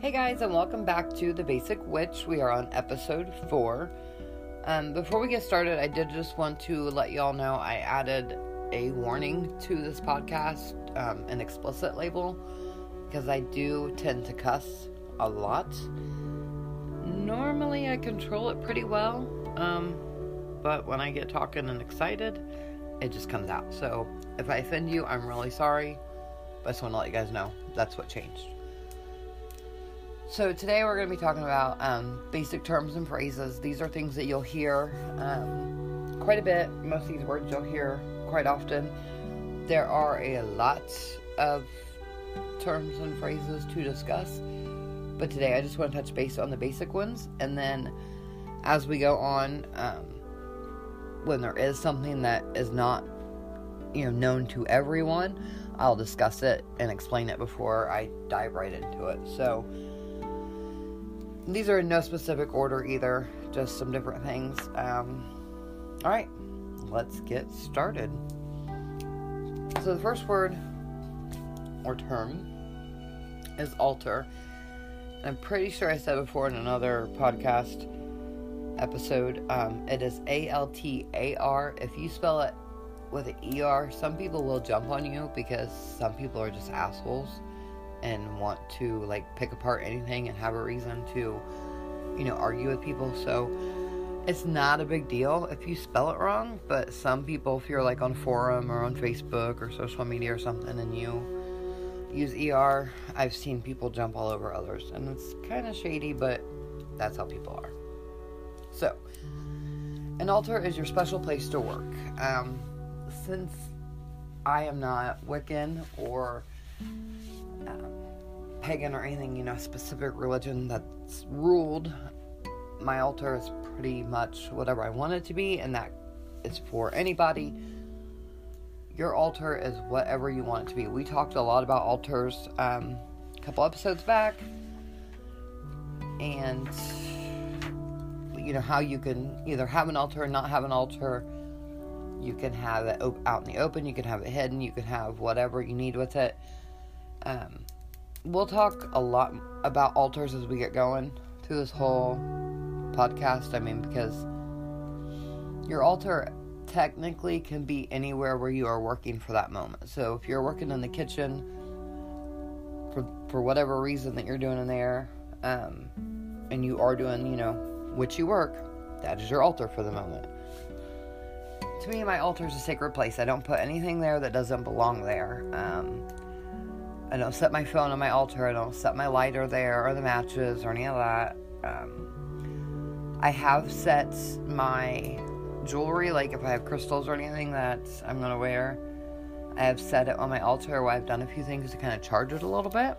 Hey guys, and welcome back to The Basic Witch. We are on episode four. Um, before we get started, I did just want to let y'all know I added a warning to this podcast, um, an explicit label, because I do tend to cuss a lot. Normally, I control it pretty well, um, but when I get talking and excited, it just comes out. So if I offend you, I'm really sorry. But I just want to let you guys know that's what changed. So today we're going to be talking about um, basic terms and phrases. These are things that you'll hear um, quite a bit. Most of these words you'll hear quite often. There are a lot of terms and phrases to discuss, but today I just want to touch base on the basic ones, and then as we go on, um, when there is something that is not, you know, known to everyone, I'll discuss it and explain it before I dive right into it. So these are in no specific order either, just some different things. Um, all right, let's get started. So, the first word or term is altar. I'm pretty sure I said before in another podcast episode, um, it is A L T A R. If you spell it with an ER, some people will jump on you because some people are just assholes and want to like pick apart anything and have a reason to, you know, argue with people. So it's not a big deal if you spell it wrong, but some people, if you're like on forum or on Facebook or social media or something and you use ER, I've seen people jump all over others, and it's kind of shady, but that's how people are. So, an altar is your special place to work. Um, since I am not Wiccan or um, pagan or anything, you know, specific religion that's ruled, my altar is pretty much whatever I want it to be, and that is for anybody. Your altar is whatever you want it to be. We talked a lot about altars um, a couple episodes back, and you know how you can either have an altar or not have an altar. You can have it out in the open. You can have it hidden. You can have whatever you need with it. Um, we'll talk a lot about altars as we get going through this whole podcast. I mean, because your altar technically can be anywhere where you are working for that moment. So if you're working in the kitchen for for whatever reason that you're doing in there, um, and you are doing, you know, witchy work, that is your altar for the moment. To me, my altar is a sacred place. I don't put anything there that doesn't belong there. Um, I don't set my phone on my altar. I don't set my lighter there or the matches or any of that. Um, I have set my jewelry, like if I have crystals or anything that I'm going to wear, I have set it on my altar where I've done a few things to kind of charge it a little bit.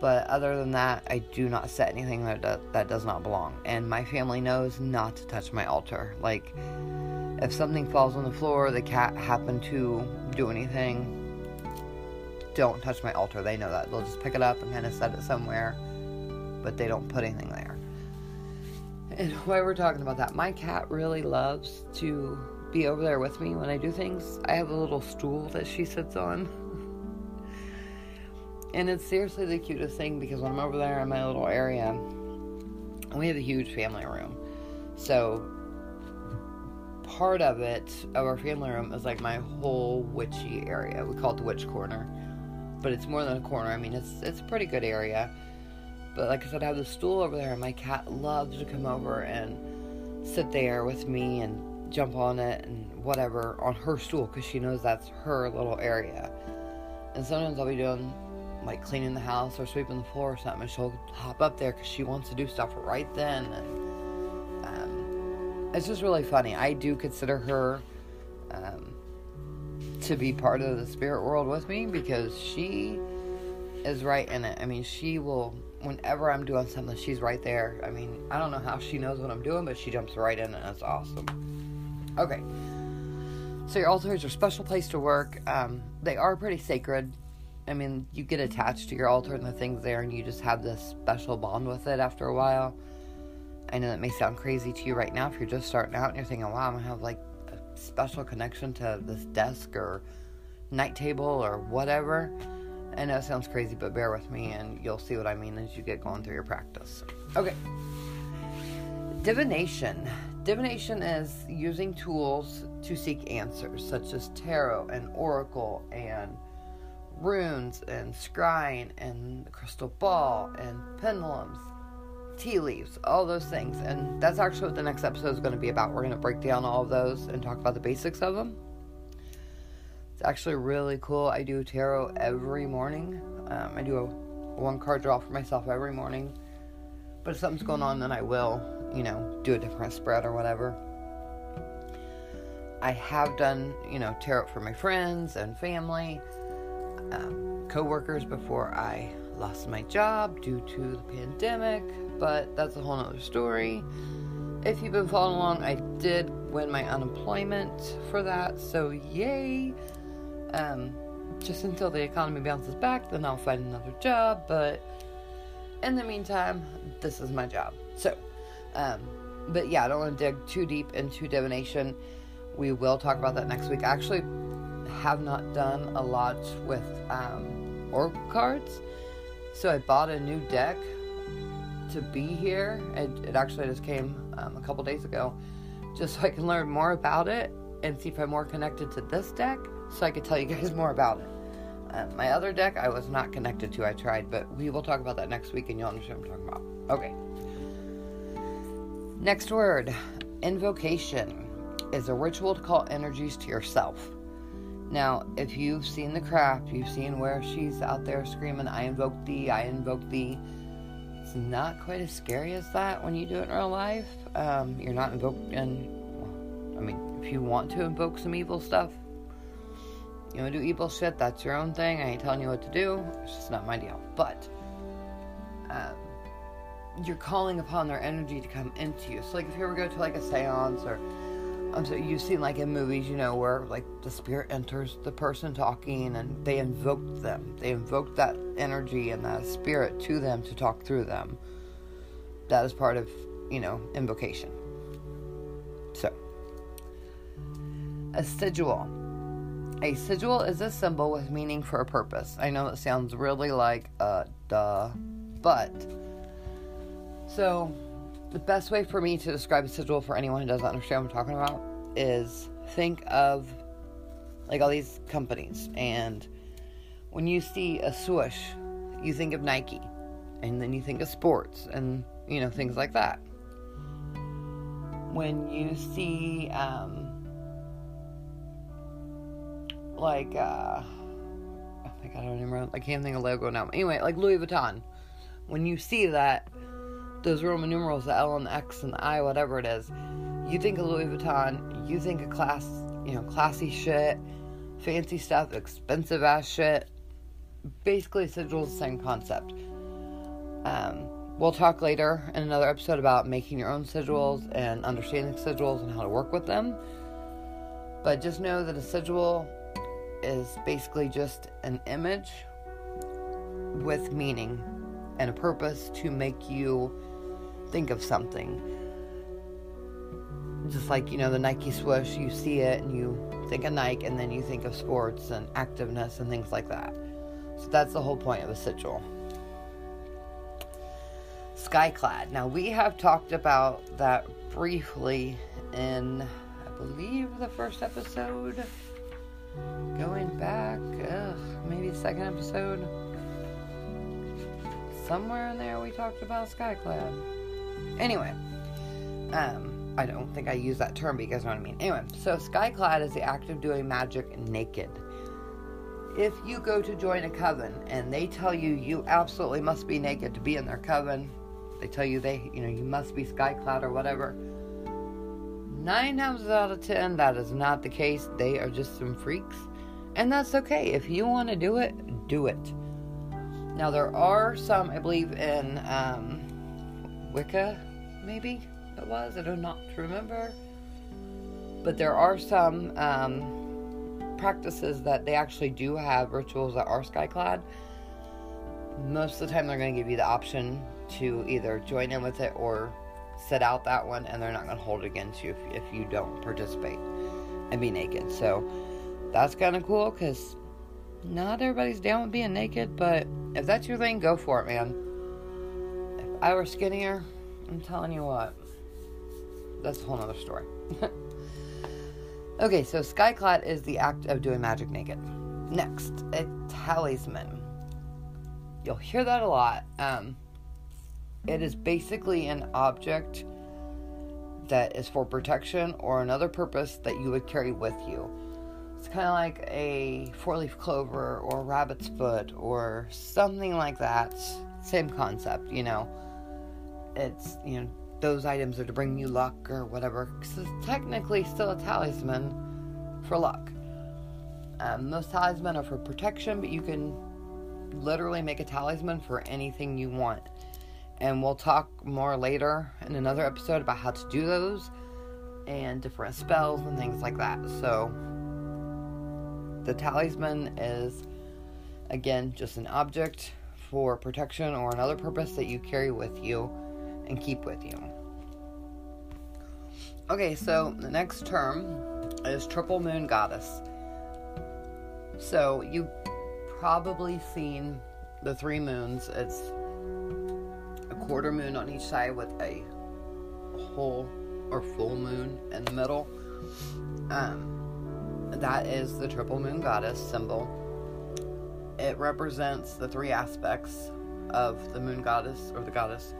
But other than that, I do not set anything that do- that does not belong. And my family knows not to touch my altar. Like, if something falls on the floor, the cat happened to do anything, don't touch my altar. They know that. They'll just pick it up and kind of set it somewhere, but they don't put anything there. And while we're talking about that, my cat really loves to be over there with me when I do things. I have a little stool that she sits on. And it's seriously the cutest thing because when I'm over there in my little area, we have a huge family room. So part of it, of our family room, is like my whole witchy area. We call it the witch corner. But it's more than a corner. I mean, it's it's a pretty good area. But like I said, I have the stool over there, and my cat loves to come over and sit there with me and jump on it and whatever on her stool because she knows that's her little area. And sometimes I'll be doing like cleaning the house or sweeping the floor or something, and she'll hop up there because she wants to do stuff right then. And um, it's just really funny. I do consider her um, to be part of the spirit world with me because she is right in it. I mean, she will, whenever I'm doing something, she's right there. I mean, I don't know how she knows what I'm doing, but she jumps right in and it's awesome. Okay. So your altar is your special place to work. Um, they are pretty sacred. I mean, you get attached to your altar and the things there, and you just have this special bond with it after a while. I know that may sound crazy to you right now if you're just starting out and you're thinking, wow, I'm gonna have like a special connection to this desk or night table or whatever. I know it sounds crazy, but bear with me and you'll see what I mean as you get going through your practice. Okay. Divination. Divination is using tools to seek answers, such as tarot and oracle and runes and scrying and crystal ball and pendulums, tea leaves, all those things. And that's actually what the next episode is going to be about. We're going to break down all of those and talk about the basics of them. It's actually really cool. I do tarot every morning. Um, I do a one card draw for myself every morning. But if something's going on, then I will, you know, do a different spread or whatever. I have done, you know, tarot for my friends and family, um, co workers before I lost my job due to the pandemic, but that's a whole nother story. If you've been following along, I did win my unemployment for that, so yay! Um, just until the economy bounces back, then I'll find another job. But in the meantime, this is my job. So, um, but yeah, I don't want to dig too deep into divination. We will talk about that next week. I actually have not done a lot with um, cards, so I bought a new deck to be here. It, it actually just came um, a couple days ago, just so I can learn more about it and see if I'm more connected to this deck so I could tell you guys more about it. Uh, my other deck I was not connected to, I tried, but we will talk about that next week and you'll understand what I'm talking about. Okay. Next word invocation is a ritual to call energies to yourself. Now, if you've seen the craft, you've seen where she's out there screaming, I invoke thee, I invoke thee. Not quite as scary as that when you do it in real life. Um, you're not invoking, I mean, if you want to invoke some evil stuff, you want to do evil shit, that's your own thing. I ain't telling you what to do. It's just not my deal. But um, you're calling upon their energy to come into you. So, like, if you ever go to like a seance or so you've seen like in movies, you know, where like the spirit enters the person talking and they invoke them. They invoke that energy and that spirit to them to talk through them. That is part of, you know, invocation. So, a sigil a sigil is a symbol with meaning for a purpose. I know it sounds really like, uh, duh, but. So, the best way for me to describe a sigil for anyone who doesn't understand what I'm talking about is think of like all these companies, and when you see a swoosh, you think of Nike, and then you think of sports, and you know, things like that. When you see, um, like uh oh my god, I don't remember I can't think of logo now. Anyway, like Louis Vuitton. When you see that those Roman numerals, the L and the X and the I, whatever it is, you think of Louis Vuitton, you think of class you know, classy shit, fancy stuff, expensive ass shit. Basically sigils the same concept. Um We'll talk later in another episode about making your own sigils and understanding sigils and how to work with them. But just know that a sigil is basically just an image with meaning and a purpose to make you think of something. Just like, you know, the Nike swoosh, you see it and you think of Nike and then you think of sports and activeness and things like that. So that's the whole point of a sigil. Skyclad. Now, we have talked about that briefly in, I believe, the first episode going back, ugh, maybe the second episode. Somewhere in there we talked about Skyclad. Anyway, um, I don't think I use that term, but you guys know what I mean. Anyway, so Skyclad is the act of doing magic naked. If you go to join a coven and they tell you you absolutely must be naked to be in their coven, they tell you they, you know, you must be Skyclad or whatever Nine times out of ten, that is not the case. They are just some freaks. And that's okay. If you want to do it, do it. Now, there are some, I believe, in um, Wicca, maybe it was. I do not remember. But there are some um, practices that they actually do have rituals that are skyclad. Most of the time, they're going to give you the option to either join in with it or set out that one and they're not going to hold it against you if, if you don't participate and be naked. So that's kind of cool because not everybody's down with being naked, but if that's your thing, go for it, man. I were skinnier, I'm telling you what, that's a whole nother story. okay, so skyclad is the act of doing magic naked. Next, a talisman. You'll hear that a lot. Um, it is basically an object that is for protection or another purpose that you would carry with you. It's kind of like a four leaf clover or rabbit's foot or something like that. Same concept, you know. It's, you know, those items are to bring you luck or whatever. Because it's technically still a talisman for luck. Um, most talisman are for protection, but you can literally make a talisman for anything you want. And we'll talk more later in another episode about how to do those and different spells and things like that. So, the talisman is again just an object for protection or another purpose that you carry with you and keep with you. Okay, so the next term is triple moon goddess. So, you've probably seen the three moons. It's a quarter moon on each side with a whole or full moon in the middle. Um, that is the triple moon goddess symbol. It represents the three aspects of the moon goddess or the goddess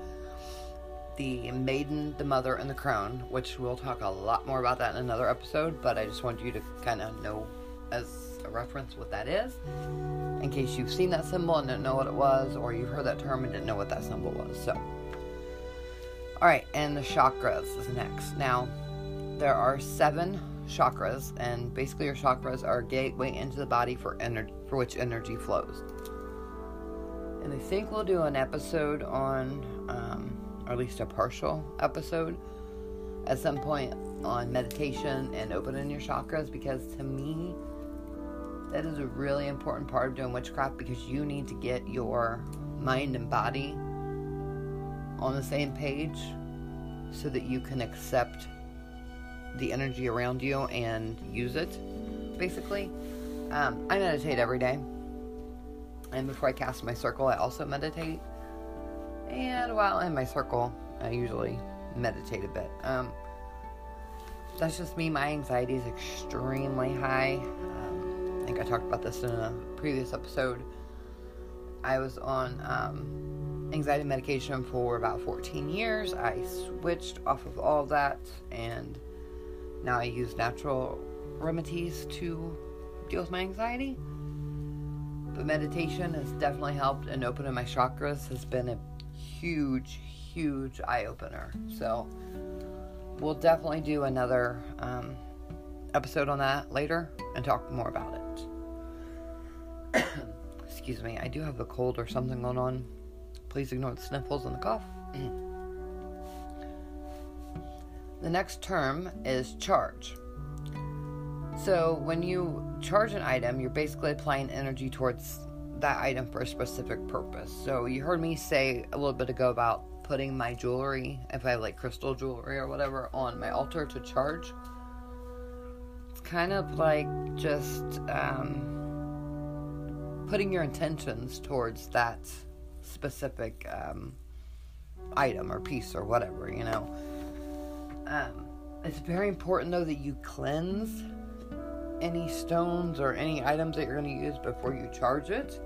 the maiden, the mother, and the crone, which we'll talk a lot more about that in another episode, but I just want you to kind of know as a reference what that is in case you've seen that symbol and didn't know what it was, or you've heard that term and didn't know what that symbol was. So, all right, and the chakras is next. Now, there are seven chakras, and basically, your chakras are a gateway into the body for energy, for which energy flows. And I think we'll do an episode on, um, or at least a partial episode, at some point on meditation and opening your chakras because to me that is a really important part of doing witchcraft because you need to get your mind and body on the same page so that you can accept the energy around you and use it, basically. Um, I meditate every day. And before I cast my circle, I also meditate. And while in my circle, I usually meditate a bit. Um, that's just me. My anxiety is extremely high. I think I talked about this in a previous episode. I was on um, anxiety medication for about 14 years. I switched off of all that, and now I use natural remedies to deal with my anxiety. But meditation has definitely helped, and opening my chakras has been a huge, huge eye opener. So, we'll definitely do another um, episode on that later and talk more about it. Excuse me, I do have a cold or something going on. Please ignore the sniffles and the cough. the next term is charge. So, when you charge an item, you're basically applying energy towards that item for a specific purpose. So, you heard me say a little bit ago about putting my jewelry, if I have like crystal jewelry or whatever, on my altar to charge It's kind of like just um, putting your intentions towards that specific um, item or piece or whatever, you know. Um, it's very important though that you cleanse any stones or any items that you're going to use before you charge it.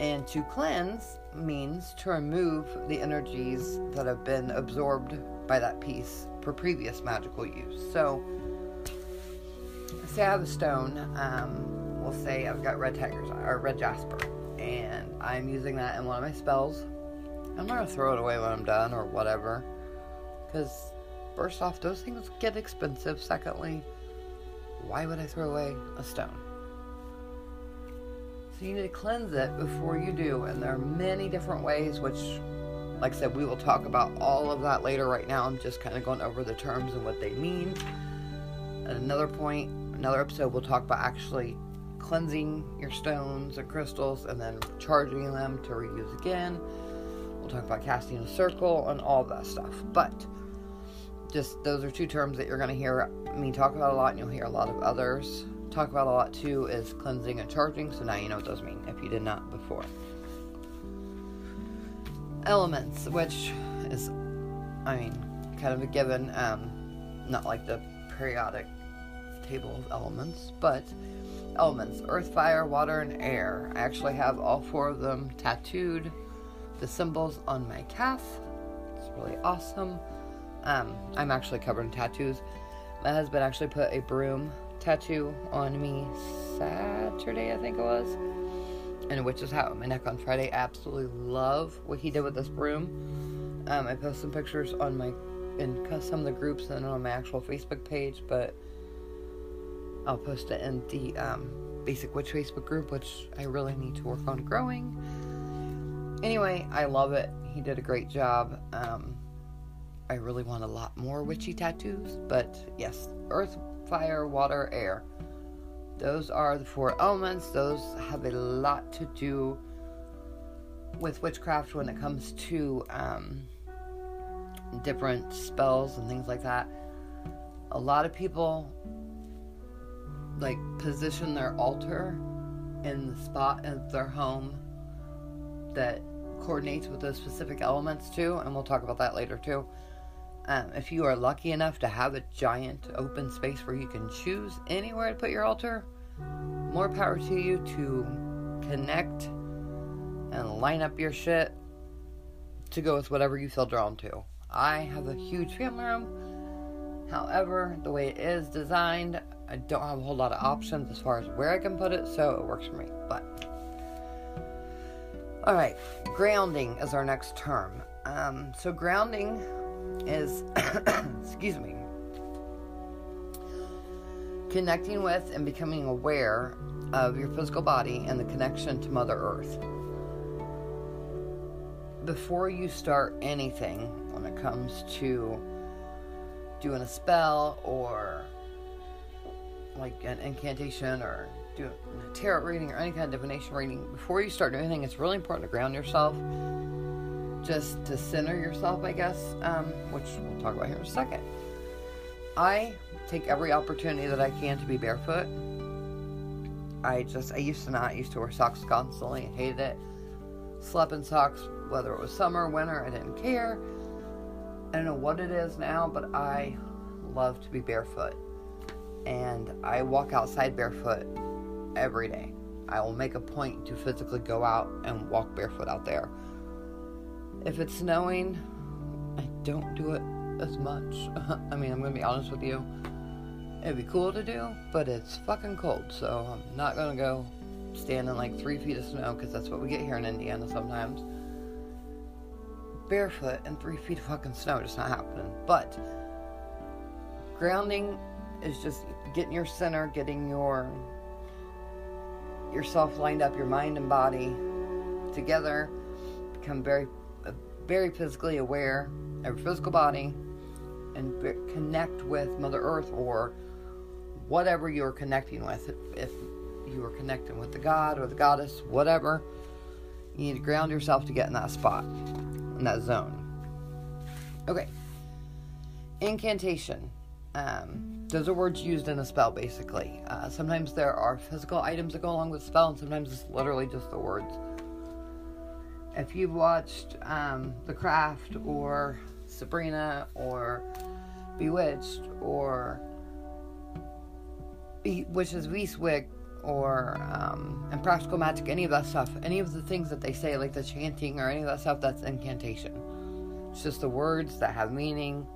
And to cleanse means to remove the energies that have been absorbed by that piece for previous magical use. So, say I have a stone, um, we'll say I've got red tigers or red jasper, and I'm using that in one of my spells. I'm gonna throw it away when I'm done or whatever, because first off, those things get expensive. Secondly, why would I throw away a stone? So you need to cleanse it before you do, and there are many different ways, which, like I said, we will talk about all of that later. Right now, I'm just kind of going over the terms and what they mean. At another point, another episode, we'll talk about actually cleansing your stones and crystals and then charging them to reuse again. We'll talk about casting a circle and all that stuff. But just those are two terms that you're going to hear me talk about a lot, and you'll hear a lot of others talk about a lot too is cleansing and charging. So now you know what those mean if you did not before. Elements, which is, I mean, kind of a given, um, not like the periodic table of elements, but elements earth, fire, water, and air. I actually have all four of them tattooed, the symbols on my calf. It's really awesome. Um, I'm actually covered in tattoos. My husband actually put a broom tattoo on me Saturday, I think it was, and witch's hat on my neck on Friday. Absolutely love what he did with this broom. Um, I post some pictures on my in some of the groups and on my actual Facebook page, but I'll post it in the um, Basic Witch Facebook group, which I really need to work on growing. Anyway, I love it. He did a great job. Um, I really want a lot more witchy tattoos, but yes, earth, fire, water, air. Those are the four elements. Those have a lot to do with witchcraft when it comes to um, different spells and things like that. A lot of people like position their altar in the spot of their home that coordinates with those specific elements too, and we'll talk about that later too. Um, if you are lucky enough to have a giant open space where you can choose anywhere to put your altar, more power to you to connect and line up your shit to go with whatever you feel drawn to. I have a huge family room. However, the way it is designed, I don't have a whole lot of options as far as where I can put it, so it works for me. But all right, grounding is our next term. Um, so grounding is, excuse me, connecting with and becoming aware of your physical body and the connection to Mother Earth. Before you start anything, when it comes to doing a spell or like an incantation or doing a tarot reading or any kind of divination reading, before you start doing anything, it's really important to ground yourself just to center yourself, I guess, um, which we'll talk about here in a second. I take every opportunity that I can to be barefoot. I just, I used to not, I used to wear socks constantly, I hated it. Slept in socks, whether it was summer, winter, I didn't care. I don't know what it is now, but I love to be barefoot. And I walk outside barefoot every day. I will make a point to physically go out and walk barefoot out there. If it's snowing, I don't do it as much. I mean, I'm gonna be honest with you. It'd be cool to do, but it's fucking cold, so I'm not gonna go stand in like three feet of snow because that's what we get here in Indiana sometimes. Barefoot and three feet of fucking snow, just not happening. But grounding is just getting your center, getting your yourself lined up, your mind and body together, become very very physically aware of your physical body and connect with Mother Earth or whatever you're connecting with. If, if you are connecting with the God or the goddess, whatever, you need to ground yourself to get in that spot, in that zone. Okay. Incantation. Um, those are words used in a spell, basically. Uh, sometimes there are physical items that go along with the spell, and sometimes it's literally just the words if you've watched um, The Craft or Sabrina or Bewitched or Witches of Eastwick or um, and Practical Magic, any of that stuff, any of the things that they say, like the chanting or any of that stuff, that's incantation. It's just the words that have meaning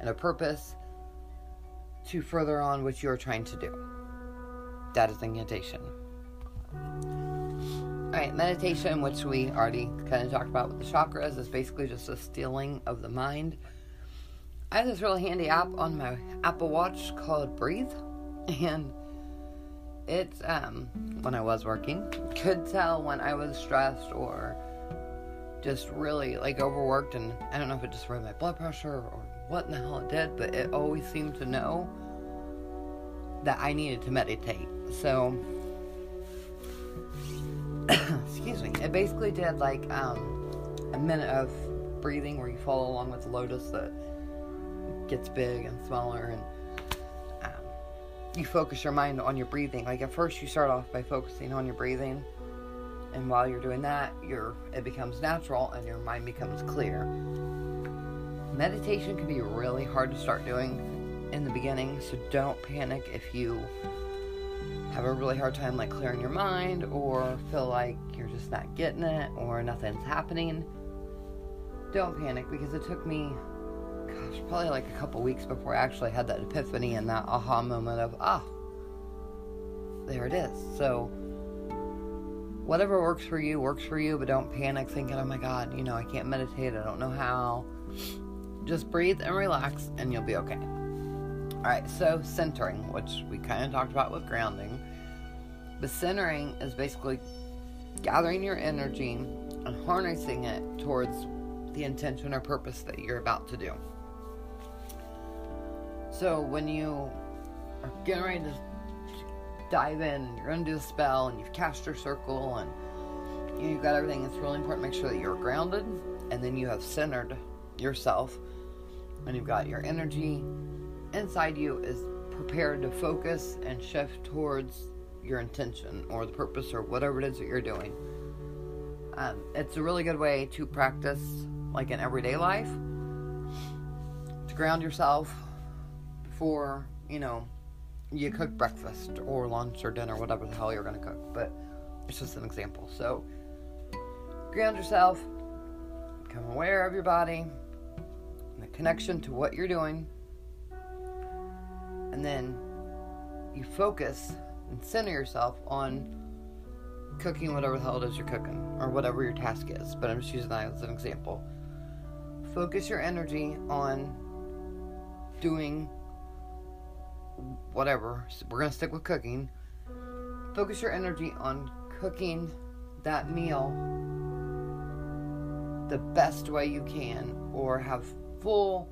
and a purpose to further on what you're trying to do. That is incantation. Alright, meditation, which we already kind of talked about with the chakras, is basically just a stealing of the mind. I have this really handy app on my Apple Watch called Breathe, and it's, um, when I was working, could tell when I was stressed or just really like overworked, and I don't know if it just raised my blood pressure or what in the hell it did, but it always seemed to know that I needed to meditate. So, excuse me, it basically did like um, a minute of breathing where you follow along with the lotus that gets big and smaller and um, you focus your mind on your breathing. Like at first, you start off by focusing on your breathing, and while you're doing that, your it becomes natural and your mind becomes clear. Meditation can be really hard to start doing in the beginning, so don't panic if you have a really hard time like clearing your mind or feel like you're just not getting it or nothing's happening. Don't panic because it took me gosh, probably like a couple weeks before I actually had that epiphany and that aha moment of, ah, there it is. So, whatever works for you, works for you, but don't panic thinking, oh my God, you know, I can't meditate, I don't know how. Just breathe and relax, and you'll be okay. All right, so centering, which we kind of talked about with grounding. But centering is basically gathering your energy and harnessing it towards the intention or purpose that you're about to do. So when you are getting ready to dive in you're going to do a spell and you've cast your circle and you've got everything, it's really important to make sure that you're grounded and then you have centered yourself and you've got your energy inside you is prepared to focus and shift towards your intention or the purpose or whatever it is that you're doing. Um, it's a really good way to practice, like in everyday life, to ground yourself, before, you know, you cook breakfast or lunch or dinner, whatever the hell you're going to cook. But it's just an example. So, ground yourself, become aware of your body, the connection to what you're doing, and then you focus and center yourself on cooking whatever the hell it is you're cooking or whatever your task is. But I'm just using that as an example. Focus your energy on doing whatever. We're going to stick with cooking. Focus your energy on cooking that meal the best way you can, or have full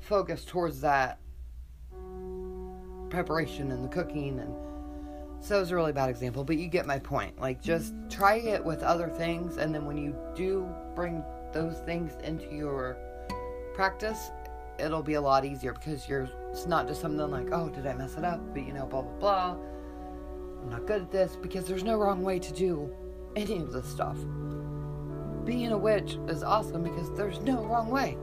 focus towards that preparation and the cooking and so it's a really bad example but you get my point. Like just try it with other things and then when you do bring those things into your practice it'll be a lot easier because you're it's not just something like oh did i mess it up? But you know blah blah blah. I'm not good at this because there's no wrong way to do any of this stuff. Being a witch is awesome because there's no wrong way.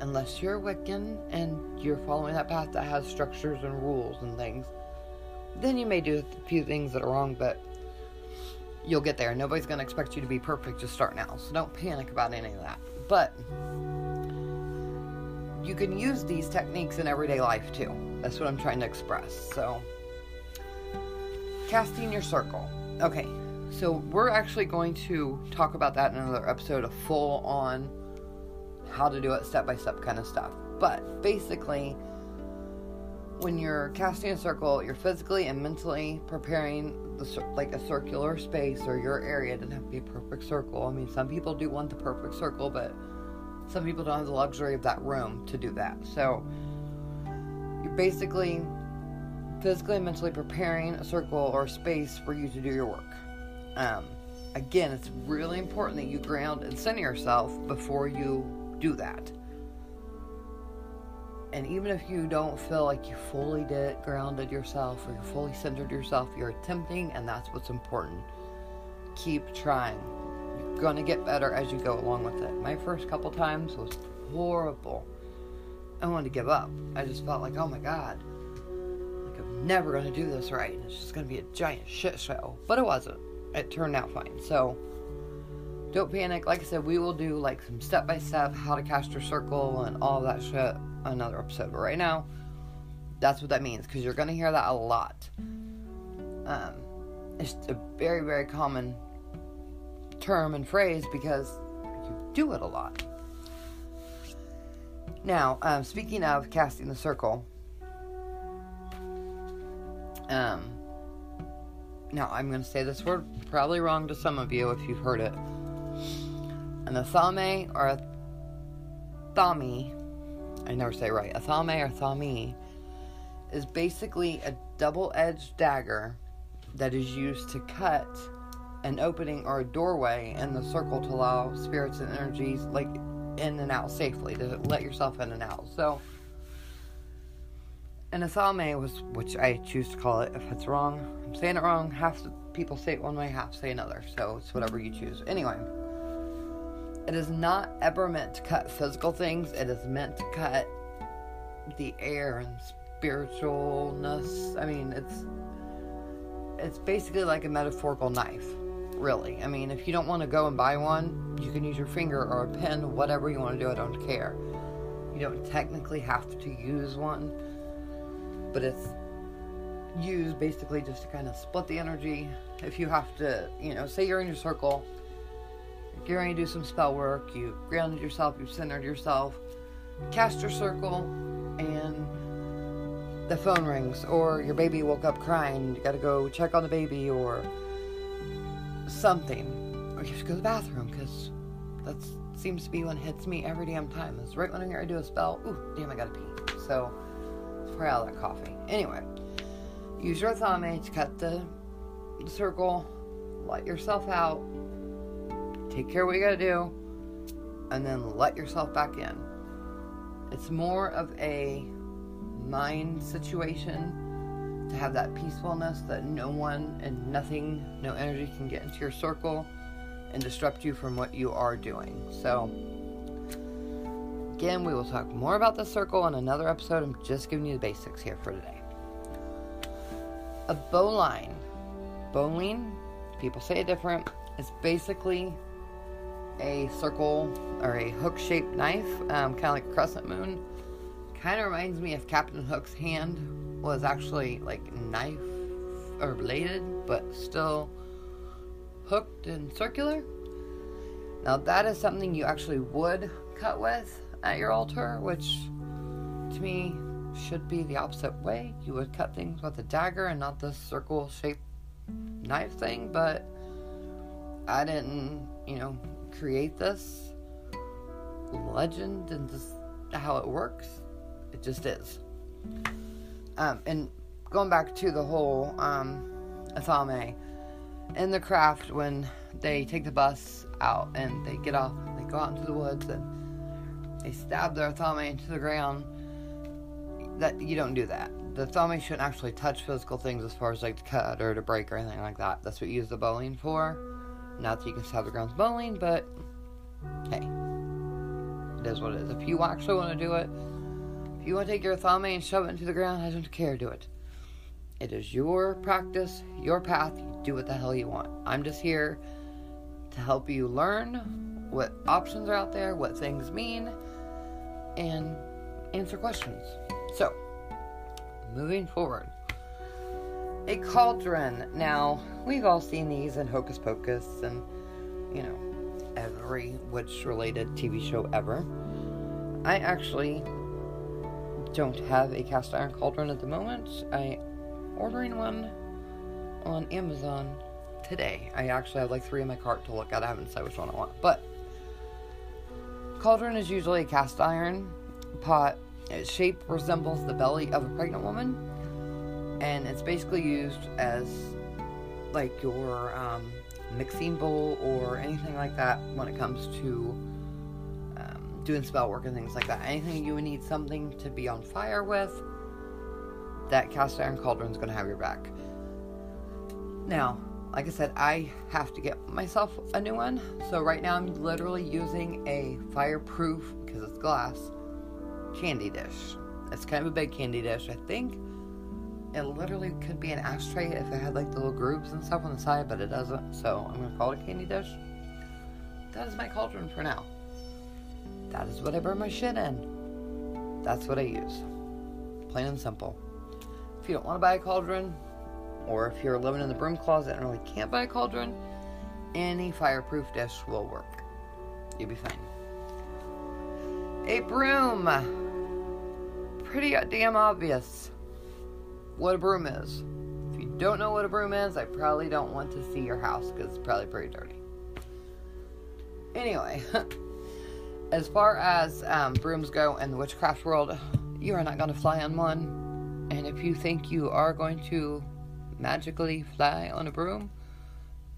Unless you're wiccan and you're following that path that has structures and rules and things then you may do a few things that are wrong but you'll get there nobody's going to expect you to be perfect to start now so don't panic about any of that but you can use these techniques in everyday life too. That's what I'm trying to express. So, casting your circle. Okay, so we're actually going to talk about that in another episode a full on how to do it step by step kind of stuff. But basically, when you're casting a circle, you're physically and mentally preparing the like a circular space or your area. It doesn't have to be a perfect circle. I mean, some people do want the perfect circle, but some people don't have the luxury of that room to do that. So you're basically physically and mentally preparing a circle or space for you to do your work. Um, again, it's really important that you ground and center yourself before you do that. And even if you don't feel like you fully did grounded yourself or you fully centered yourself, you're attempting, and that's what's important. Keep trying You're to get better as you go along with it. My first couple times was horrible. I wanted to give up. I just felt like, oh my god, like I'm never to do this right. And It's just to be a giant shit show. But it wasn't. It turned out fine. So don't panic. Like I said, we will do like some step by step how to cast your circle and all that shit another episode. But right now, that's what that means because you're going to hear that a lot. Um, it's a very, very common term and phrase because you do it a lot. Now, um, speaking of casting the circle, um, now I'm going to say this word probably wrong to some of you if you've heard it. An athame or a thami, I never say right, a thame or thami is basically a double edged dagger that is used to cut an opening or a doorway in the circle to allow spirits and energies like in and out safely to let yourself in and out. So an athame was, which I choose to call it. If it's wrong, I'm saying it wrong. Half the people say it one way, half say another. So it's whatever you choose. Anyway, it is not ever meant to cut physical things. It is meant to cut the air and spiritualness. I mean, it's it's basically like a metaphorical knife, really. I mean, if you don't want to go and buy one, you can use your finger or a pen, whatever you want to do. I don't care. You don't technically have to use one, but it's used basically just to kind of split the energy. If you have to, you know, say you're in your circle, you're going to do some spell work, you grounded yourself, you've centered yourself, cast your circle, and the phone rings, or your baby woke up crying, you gotta go check on the baby, or something. Or you have to go to the bathroom, because that seems to be when it hits me every damn time. It's right when I'm gonna do a spell. Ooh, damn, I gotta pee. So, spray out that coffee. Anyway, use your thumb eh, to cut the, the circle, let yourself out, take care of what you gotta do, and then let yourself back in. It's more of a mind situation to have that peacefulness that no one and nothing, no energy can get into your circle and disrupt you from what you are doing. So, again, we will talk more about the circle in another episode. I'm just giving you the basics here for today. A boline. Boline, people say it different, it's basically a circle or a hook shaped knife, um, kind of like a crescent moon. Kind of reminds me of Captain Hook's hand was actually like knife or bladed, but still hooked and circular. Now, that is something you actually would cut with at your altar, which to me should be the opposite way. You would cut things with a dagger and not this circle shaped knife thing, but I didn't, you know, create this legend and just how it works. It just is. Um, and going back to the whole um, athame, in the craft, when they take the bus out and they get off, they go out into the woods and they stab their athame into the ground. That you don't do that. The athame shouldn't actually touch physical things as far as like to cut or to break or anything like that. That's what you use the boline for. Not that you can stab the ground's boline, but hey, it is what it is. If you actually want to do it, if you want to take your thumb and shove it into the ground, I don't care. Do it. It is your practice, your path. You do what the hell you want. I'm just here to help you learn what options are out there, what things mean, and answer questions. So, moving forward. A cauldron. Now, we've all seen these in Hocus Pocus and, you know, every witch related TV show ever. I actually don't have a cast iron cauldron at the moment. I'm ordering one on Amazon today. I actually have like three in my cart to look at. I haven't decided which one I want. But cauldron is usually a cast iron pot. Its shape resembles the belly of a pregnant woman, and it's basically used as like your um, mixing bowl or anything like that when it comes to um, doing spell work and things like that. Anything you would need something to be on fire with, that cast iron cauldron is going to have your back. Now, like I said, I have to get myself a new one. So right now I'm literally using a fireproof, because it's glass, candy dish. It's kind of a big candy dish. I think it literally could be an ashtray if it had like the little grooves and stuff on the side, but it doesn't. So I'm to call it a candy dish. That is my cauldron for now. That is what I burn my shit in. That's what I use. Plain and simple. If you don't want to buy a cauldron, or if you're living in the broom closet and really can't buy a cauldron, any fireproof dish will work. You'll be fine. A broom. Pretty damn obvious what a broom is. If you don't know what a broom is, I probably don't want to see your house because it's probably pretty dirty. Anyway, as far as um, brooms go in the witchcraft world, you are not going to fly on one. And if you think you are going to magically fly on a broom,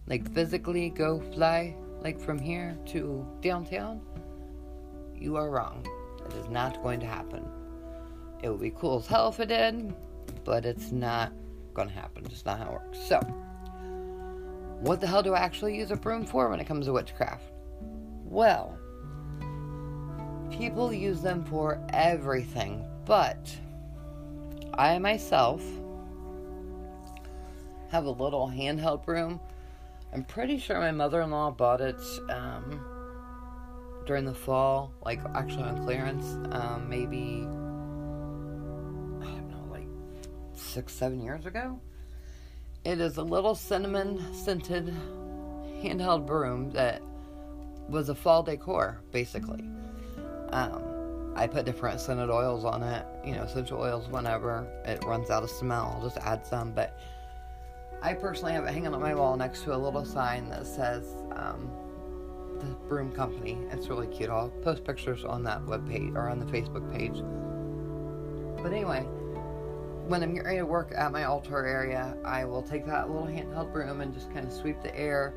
like physically go fly, like from here to downtown, you are wrong. It is not going to happen. It would be cool as hell if it did, but it's not gonna happen. Just not how it works. So, what the hell do I actually use a broom for when it comes to witchcraft? Well, people use them for everything, but I myself have a little handheld broom. I'm pretty sure my mother in law bought it um, during the fall, like actually on clearance, um, maybe, six, seven years ago. It is a little cinnamon scented handheld broom that was a fall decor, basically. Um, I put different scented oils on it, you know, essential oils whenever it runs out of smell. I'll just add some, but I personally have it hanging on my wall next to a little sign that says um, the Broom Company. It's really cute. I'll post pictures on that web page or on the Facebook page. But anyway, when I'm getting ready to work at my altar area, I will take that little handheld broom and just kind of sweep the air,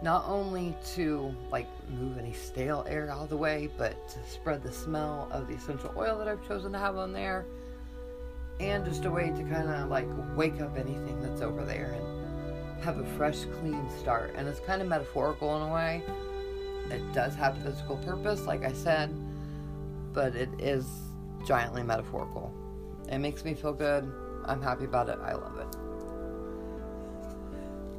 not only to like move any stale air out of the way, but to spread the smell of the essential oil that I've chosen to have on there and just a way to kind of like wake up anything that's over there and have a fresh, clean start. And it's kind of metaphorical in a way. It does have physical purpose, like I said, but it is giantly metaphorical. It makes me feel good. I'm happy about it. I love it.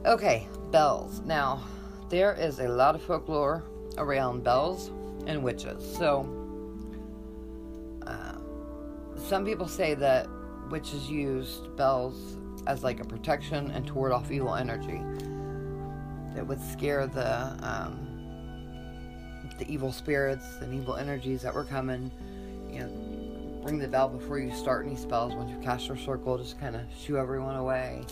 Okay, bells. Now, there is a lot of folklore around bells and witches. So, uh, some people say that witches used bells as like a protection and to ward off evil energy. It would scare the um, the evil spirits and evil energies that were coming. You know, ring the bell before you start any spells. Once you cast your circle, just kind of shoo everyone away.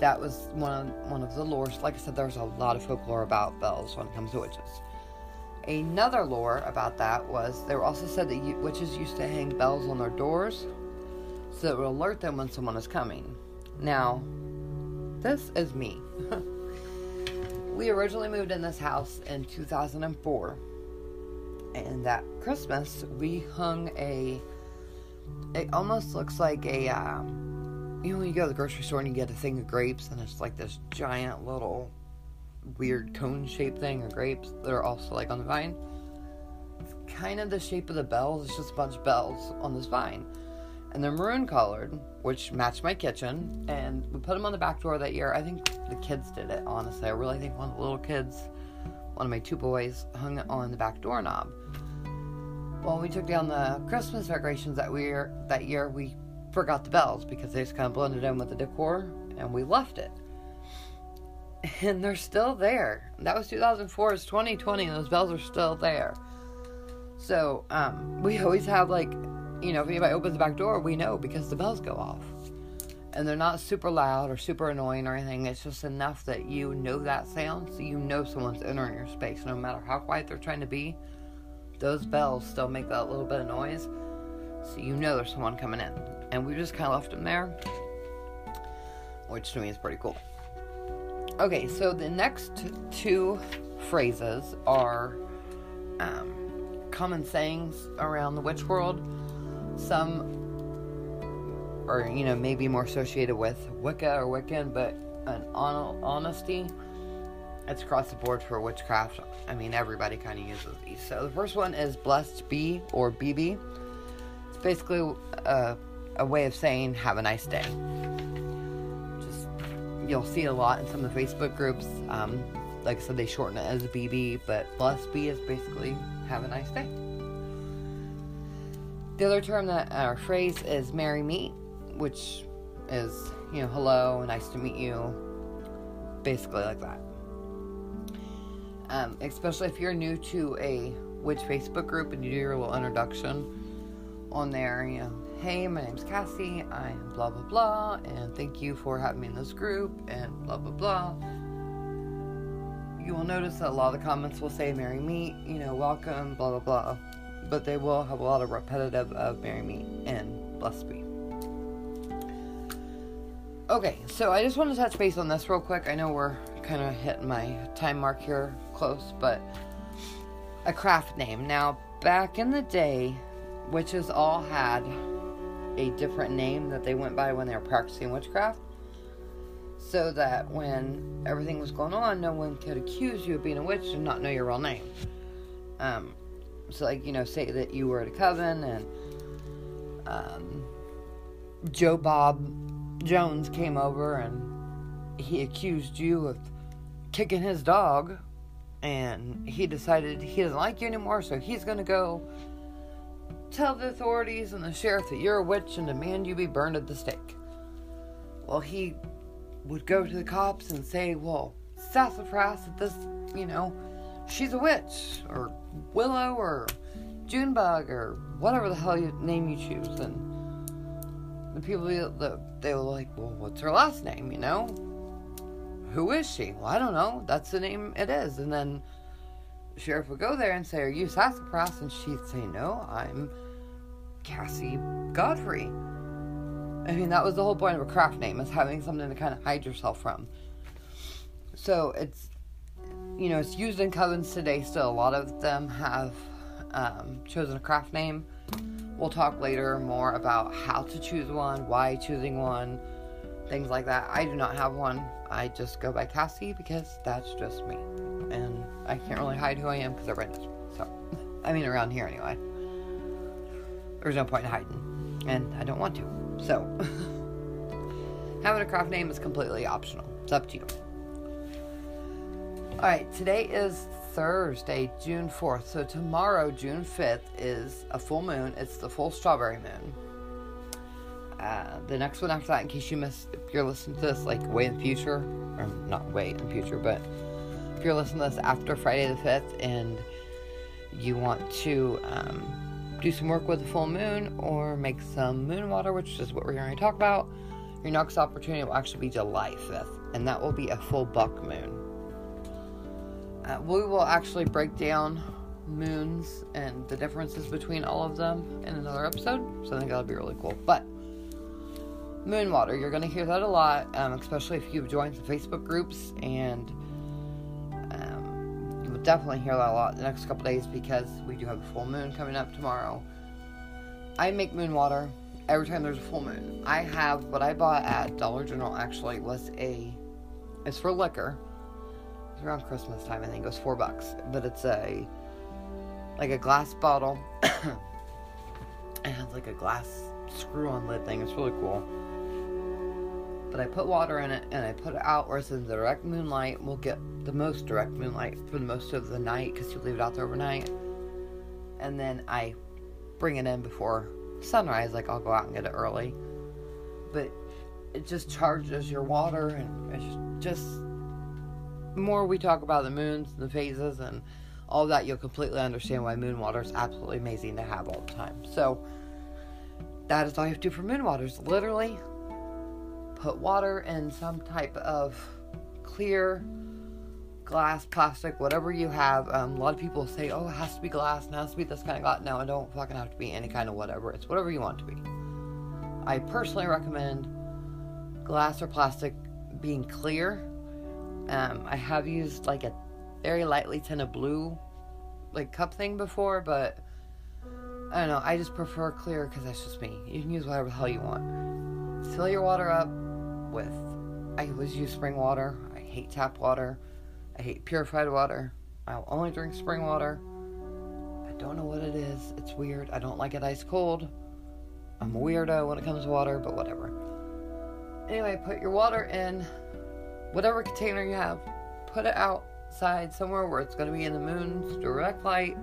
That was one of one of the lores. Like I said, there's a lot of folklore about bells when it comes to witches. Another lore about that was they were also said that witches used to hang bells on their doors so it will alert them when someone is coming. Now, this is me. we originally moved in this house in 2004, and that Christmas we hung a. It almost looks like a. Uh, you know, when you go to the grocery store and you get a thing of grapes, and it's like this giant little weird cone shaped thing of grapes that are also like on the vine. It's kind of the shape of the bells, it's just a bunch of bells on this vine and they're maroon colored, which matched my kitchen. And we put them on the back door that year. I think the kids did it, honestly. I really think one of the little kids, one of my two boys, hung it on the back doorknob. Well, we took down the Christmas decorations that year, that year, we forgot the bells because they just kind of blended in with the decor, and we left it. And they're still there. That was 2004. It's 2020, and those bells are still there. So um, we always have like you know, if anybody opens the back door, we know because the bells go off. And they're not super loud or super annoying or anything. It's just enough that you know that sound, so you know someone's entering your space. No matter how quiet they're trying to be, those bells still make that little bit of noise, so you know there's someone coming in. And we just kind of left them there, which to me is pretty cool. Okay, so the next two phrases are um, common sayings around the witch world some are, you know, maybe more associated with Wicca or Wiccan, but an on- honesty, it's across the board for witchcraft. I mean, everybody kind of uses these. So the first one is blessed be or BB. It's basically a, a way of saying have a nice day. Just you'll see a lot in some of the Facebook groups. Um, like I said, they shorten it as BB, but blessed be is basically have a nice day. The other term that our phrase is merry meet, which is, you know, hello, nice to meet you, basically like that. Um, especially if you're new to a witch Facebook group and you do your little introduction on there, you know, hey, my name's Cassie, I'm blah blah blah, and thank you for having me in this group, and blah blah blah. You will notice that a lot of the comments will say merry meet, you know, welcome, blah blah blah but they will have a lot of repetitive of merry meet and bless me. Okay, so I just want to touch base on this real quick. I know we're kind of hitting my time mark here close, but a craft name. Now, back in the day, witches all had a different name that they went by when they were practicing witchcraft. So that when everything was going on, no one could accuse you of being a witch and not know your real name. Um, so, like, you know, say that you were at a coven and um, Joe Bob Jones came over and he accused you of kicking his dog and he decided he doesn't like you anymore, so he's to go tell the authorities and the sheriff that you're a witch and demand you be burned at the stake. Well, he would go to the cops and say, well, sassafras that this, you know, she's a witch, or Willow, or Junebug, or whatever the hell you, name you choose. And the people, the, they were like, well, what's her last name, you know? Who is she? Well, I don't know. That's the name it is. And then the sheriff would go there and say, Are you Sassafras? And she'd say, No, I'm Cassie Godfrey. I mean, that was the whole point of a craft name, is having something to kind of hide yourself from. So it's, you know, it's used in covens today still. A lot of them have um, chosen a craft name. We'll talk later more about how to choose one, why choosing one, things like that. I do not have one. I just go by Cassie because that's just me. And I can't really hide who I am because everybody knows me. So, I mean, around here anyway. There's no point in hiding. And I don't want to. So, having a craft name is completely optional. It's up to you. Alright, today is Thursday, June 4th. So, tomorrow, June 5th, is a full moon. It's the full strawberry moon. Uh, the next one after that, in case you missed, if you're listening to this like way in the future, or not way in the future, but if you're listening to this after Friday the 5th and you want to um, do some work with the full moon or make some moon water, which is what we're going to talk about, your next opportunity will actually be July 5th, and that will be a full buck moon. Uh, we will actually break down moons and the differences between all of them in another episode, so I think that'll be really cool. But moon water, you're going to hear that a lot, um, especially if you've joined some Facebook groups, and um, you will definitely hear that a lot the next couple days because we do have a full moon coming up tomorrow. I make moon water every time there's a full moon. I have what I bought at Dollar General actually was a it's for liquor. It's around Christmas time, I think it was four bucks. But it's a like a glass bottle. it has like a glass screw on lid thing. It's really cool but I put water in it and I put it out where it's in the direct moonlight. We'll get the most direct moonlight for the most of the night because you leave it out there overnight. And then I bring it in before sunrise. Like I'll go out and get it early. But it just charges your water and it's just more we talk about the moons and the phases and all that, you'll completely understand why moon water is absolutely amazing to have all the time. So that is all you have to do for moon waters. Literally put water in some type of clear glass, plastic, whatever you have. Um, a lot of people say, oh, it has to be glass, and it has to be this kind of glass. No, it don't fucking have to be any kind of whatever. It's whatever you want to be. I personally recommend glass or plastic being clear. Um, I have used like a very lightly tinted blue like cup thing before, but I don't know. I just prefer clear because that's just me. You can use whatever the hell you want. Fill your water up with. I always use spring water. I hate tap water. I hate purified water. I'll only drink spring water. I don't know what it is. It's weird. I don't like it ice cold. I'm a weirdo when it comes to water, but whatever. Anyway, put your water in whatever container you have. Put it outside somewhere where it's going to be in the moon's direct light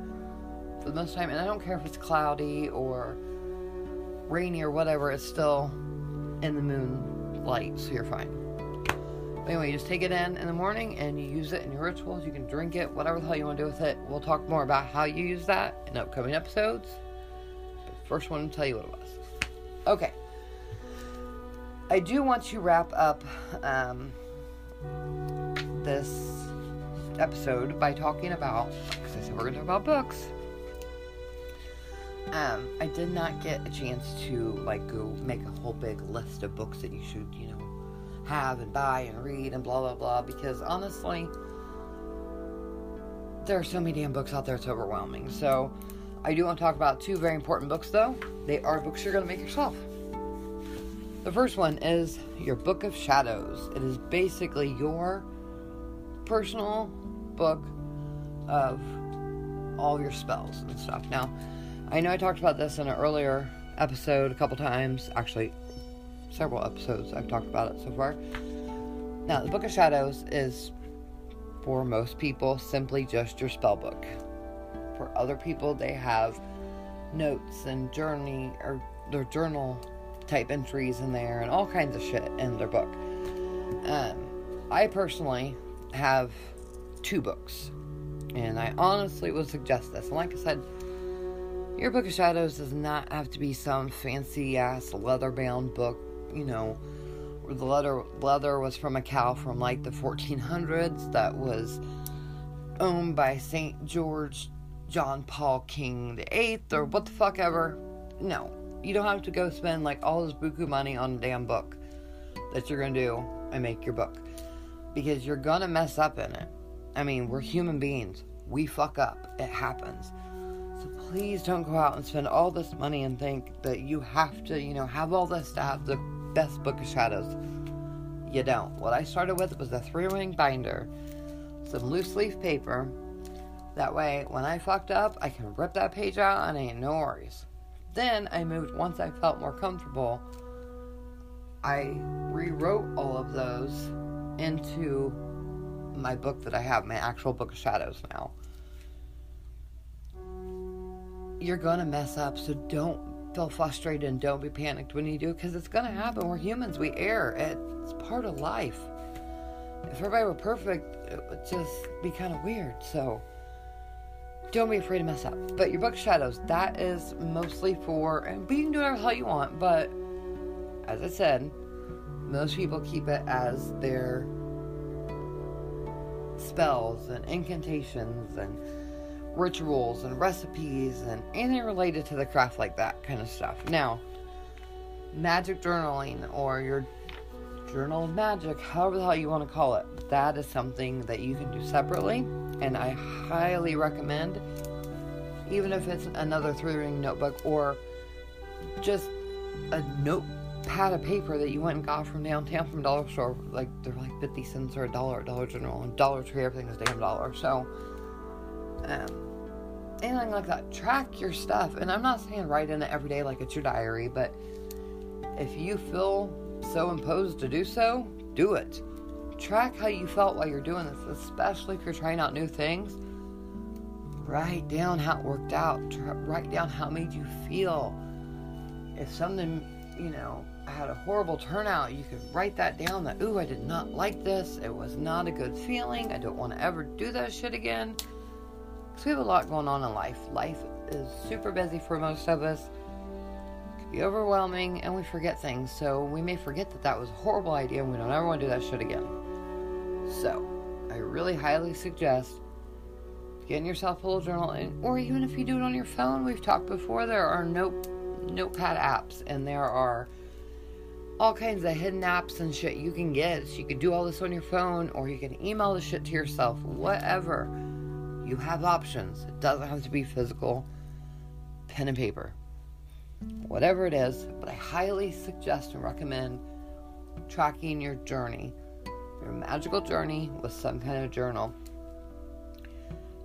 for the most time. And I don't care if it's cloudy or rainy or whatever, it's still in the moon light, so you're fine. But anyway, you just take it in in the morning and you use it in your rituals. You can drink it, whatever the hell you want to do with it. We'll talk more about how you use that in upcoming episodes. But first, one to tell you what it was. Okay. I do want to wrap up um, this episode by talking about, because I said we're going to talk about books. Um, I did not get a chance to like go make a whole big list of books that you should, you know, have and buy and read and blah blah blah because honestly, there are so many damn books out there it's overwhelming. So I do want to talk about two very important books, though. They are books you're to make yourself. The first one is your Book of Shadows. It is basically your personal book of all your spells and stuff. Now, I know I talked about this in an earlier episode a couple times, actually, several episodes I've talked about it so far. Now, the Book of Shadows is for most people simply just your spell book. For other people, they have notes and journey or their journal type entries in there and all kinds of shit in their book. Um, I personally have two books, and I honestly would suggest this. And like I said, your Book of Shadows does not have to be some fancy ass leather bound book, you know, where the leather leather was from a cow from like the 1400s that was owned by St. George John Paul King the Eighth or what the fuck ever. No, you don't have to go spend like all this buku money on a damn book that you're gonna do and make your book because you're gonna mess up in it. I mean, we're human beings. We fuck up. It happens. Please don't go out and spend all this money and think that you have to, you know, have all this to have the best book of shadows. You don't. What I started with was a three ring binder, some loose leaf paper. That way, when I fucked up, I can rip that page out and ain't no worries. Then I moved, once I felt more comfortable, I rewrote all of those into my book that I have, my actual book of shadows now. You're gonna mess up, so don't feel frustrated and don't be panicked when you do, because it's gonna happen. We're humans, we err. It's part of life. If everybody were perfect, it would just be kind of weird. So don't be afraid to mess up. But your book shadows, that is mostly for, and you can do whatever the hell you want. But as I said, most people keep it as their spells and incantations and rituals and recipes and anything related to the craft like that kind of stuff. Now, magic journaling or your journal of magic, however the hell you want to call it, that is something that you can do separately, and I highly recommend, even if it's another three ring notebook or just a notepad of paper that you went and got from downtown from Dollar Store, like they're like 50 cents or a dollar Dollar General, and Dollar Tree, everything is damn dollar. So, um, anything like that, track your stuff. And I'm not saying write in it every day like it's your diary, but if you feel so imposed to do so, do it. Track how you felt while you're doing this, especially if you're trying out new things. Write down how it worked out. write down how it made you feel. If something, you know, had a horrible turnout, you could write that down that, ooh, I did not like this. It was not a good feeling. I don't want to ever do that shit again. Because we have a lot going on in life. Life is super busy for most of us It can be overwhelming and we forget things. So we may forget that that was a horrible idea and we don't ever want to do that shit again. So I really highly suggest getting yourself a little journal, and, or even if you do it on your phone. We've talked before. There are note notepad apps, and there are all kinds of hidden apps and shit you can get. So you can do all this on your phone, or you can email the shit to yourself. Whatever. You have options. It doesn't have to be physical. Pen and paper whatever it is, but I highly suggest and recommend tracking your journey, your magical journey with some kind of journal.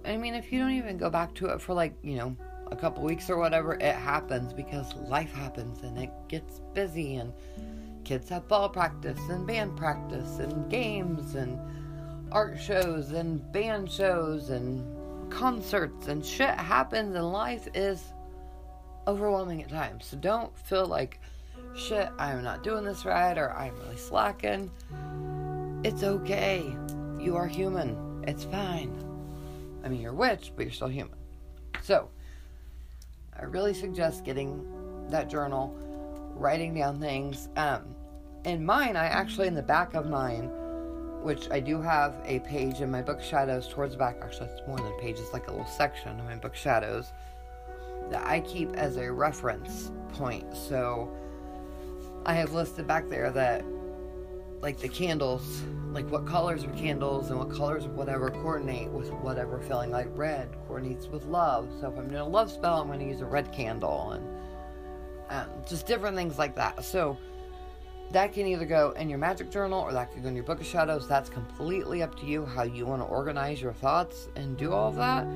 I mean, if you don't even go back to it for like, you know, a couple weeks or whatever, it happens because life happens and it gets busy and kids have ball practice and band practice and games and art shows and band shows and concerts and shit happens and life is overwhelming at times. So don't feel like, shit, I'm not doing this right or I'm really slacking. It's okay. You are human. It's fine. I mean, you're a witch, but you're still human. So, I really suggest getting that journal, writing down things. Um, in mine, I actually, in the back of mine, which I do have a page in my book Shadows towards the back. Actually, it's more than a page, it's like a little section in my book Shadows that I keep as a reference point. So I have listed back there that like the candles, like what colors of candles and what colors of whatever coordinate with whatever feeling. Like red coordinates with love. So if I'm doing a love spell, I'm going to use a red candle and um, just different things like that. So that can either go in your magic journal or that can go in your book of shadows. That's completely up to you how you want to organize your thoughts and do all of that.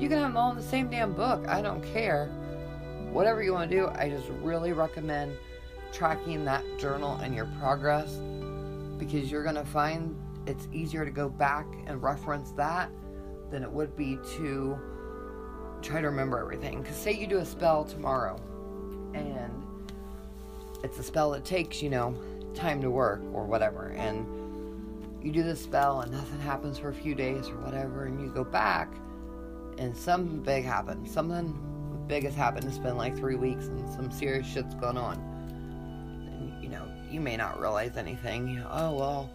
You can have them all in the same damn book. I don't care. Whatever you want to do, I just really recommend tracking that journal and your progress because you're going to find it's easier to go back and reference that than it would be to try to remember everything. Because, say you do a spell tomorrow and it's a spell that takes, you know, time to work or whatever, and you do the spell and nothing happens for a few days or whatever, and you go back and something big happens. Something big has happened. It's been like three weeks and some serious shit's going on. And, you know, you may not realize anything. Oh, well,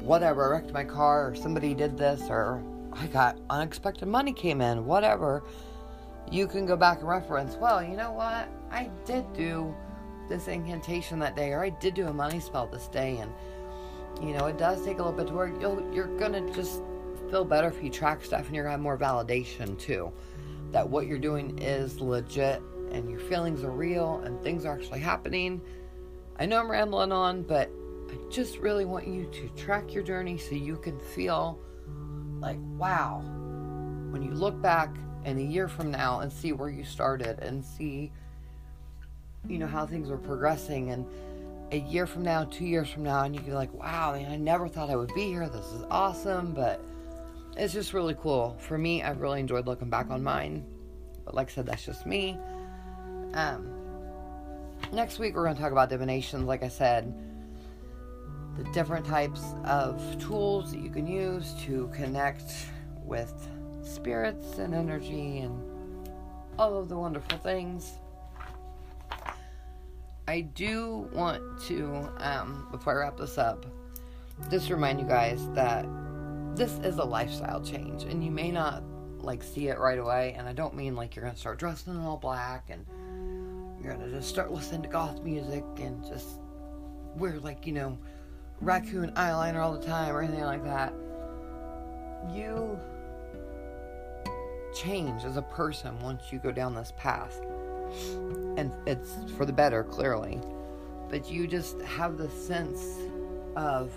whatever, I wrecked my car, or somebody did this, or I got unexpected money came in, whatever. You can go back and reference, well, you know what? I did do this incantation that day, or I did do a money spell this day, and you know, it does take a little bit to work. You'll, you're gonna just feel better if you track stuff and you're gonna have more validation too that what you're doing is legit and your feelings are real and things are actually happening. I know I'm rambling on, but I just really want you to track your journey so you can feel like, wow, when you look back in a year from now and see where you started and see, you know, how things were progressing and a year from now, two years from now, and you can be like, wow, man, I never thought I would be here. This is awesome, but it's just really cool. For me, I've really enjoyed looking back on mine. But like I said, that's just me. Um, next week, we're going to talk about divinations. Like I said, the different types of tools that you can use to connect with spirits and energy and all of the wonderful things. I do want to, um, before I wrap this up, just remind you guys that this is a lifestyle change, and you may not like see it right away. And I don't mean like you're gonna start dressing in all black and you're gonna just start listening to goth music and just wear like you know raccoon eyeliner all the time or anything like that. You change as a person once you go down this path, and it's for the better, clearly. But you just have the sense of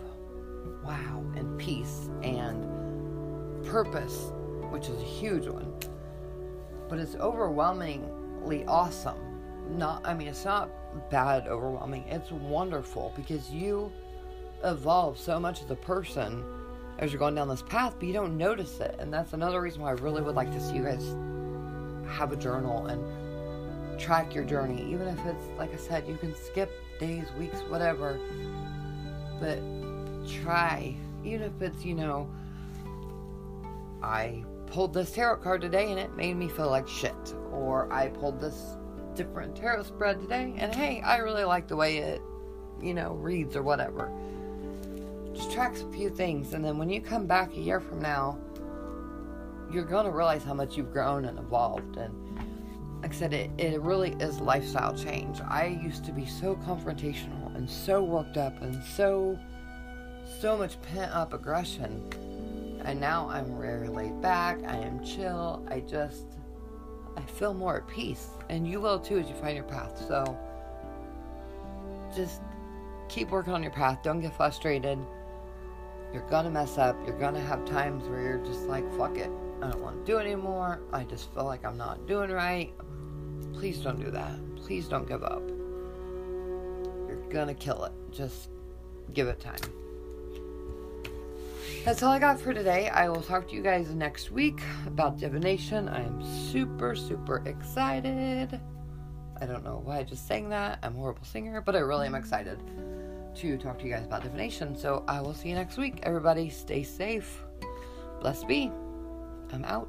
wow and peace and purpose, which is a huge one. But it's overwhelmingly awesome. Not, I mean, it's not bad, overwhelming. It's wonderful because you evolve so much as a person as you're going down this path, but you don't notice it. And that's another reason why I really would like to see you guys have a journal and track your journey. Even if it's, like I said, you can skip days, weeks, whatever. But try, even if it's, you know, I pulled this tarot card today and it made me feel like shit. Or I pulled this different tarot spread today and hey, I really like the way it, you know, reads or whatever. Just tracks a few things and then when you come back a year from now, you're going to realize how much you've grown and evolved. And like I said, it, it really is lifestyle change. I used to be so confrontational and so worked up and so so much pent up aggression. And now I'm very laid back. I am chill. I just, I feel more at peace. And you will too as you find your path. So just keep working on your path. Don't get frustrated. You're gonna mess up. You're gonna have times where you're just like, fuck it. I don't want to do it anymore. I just feel like I'm not doing right. Please don't do that. Please don't give up. You're gonna kill it. Just give it time that's all I got for today. I will talk to you guys next week about divination. I am super, super excited. I don't know why I just sang that. I'm a horrible singer, but I really am excited to talk to you guys about divination. So I will see you next week. Everybody, stay safe. Blessed be. I'm out.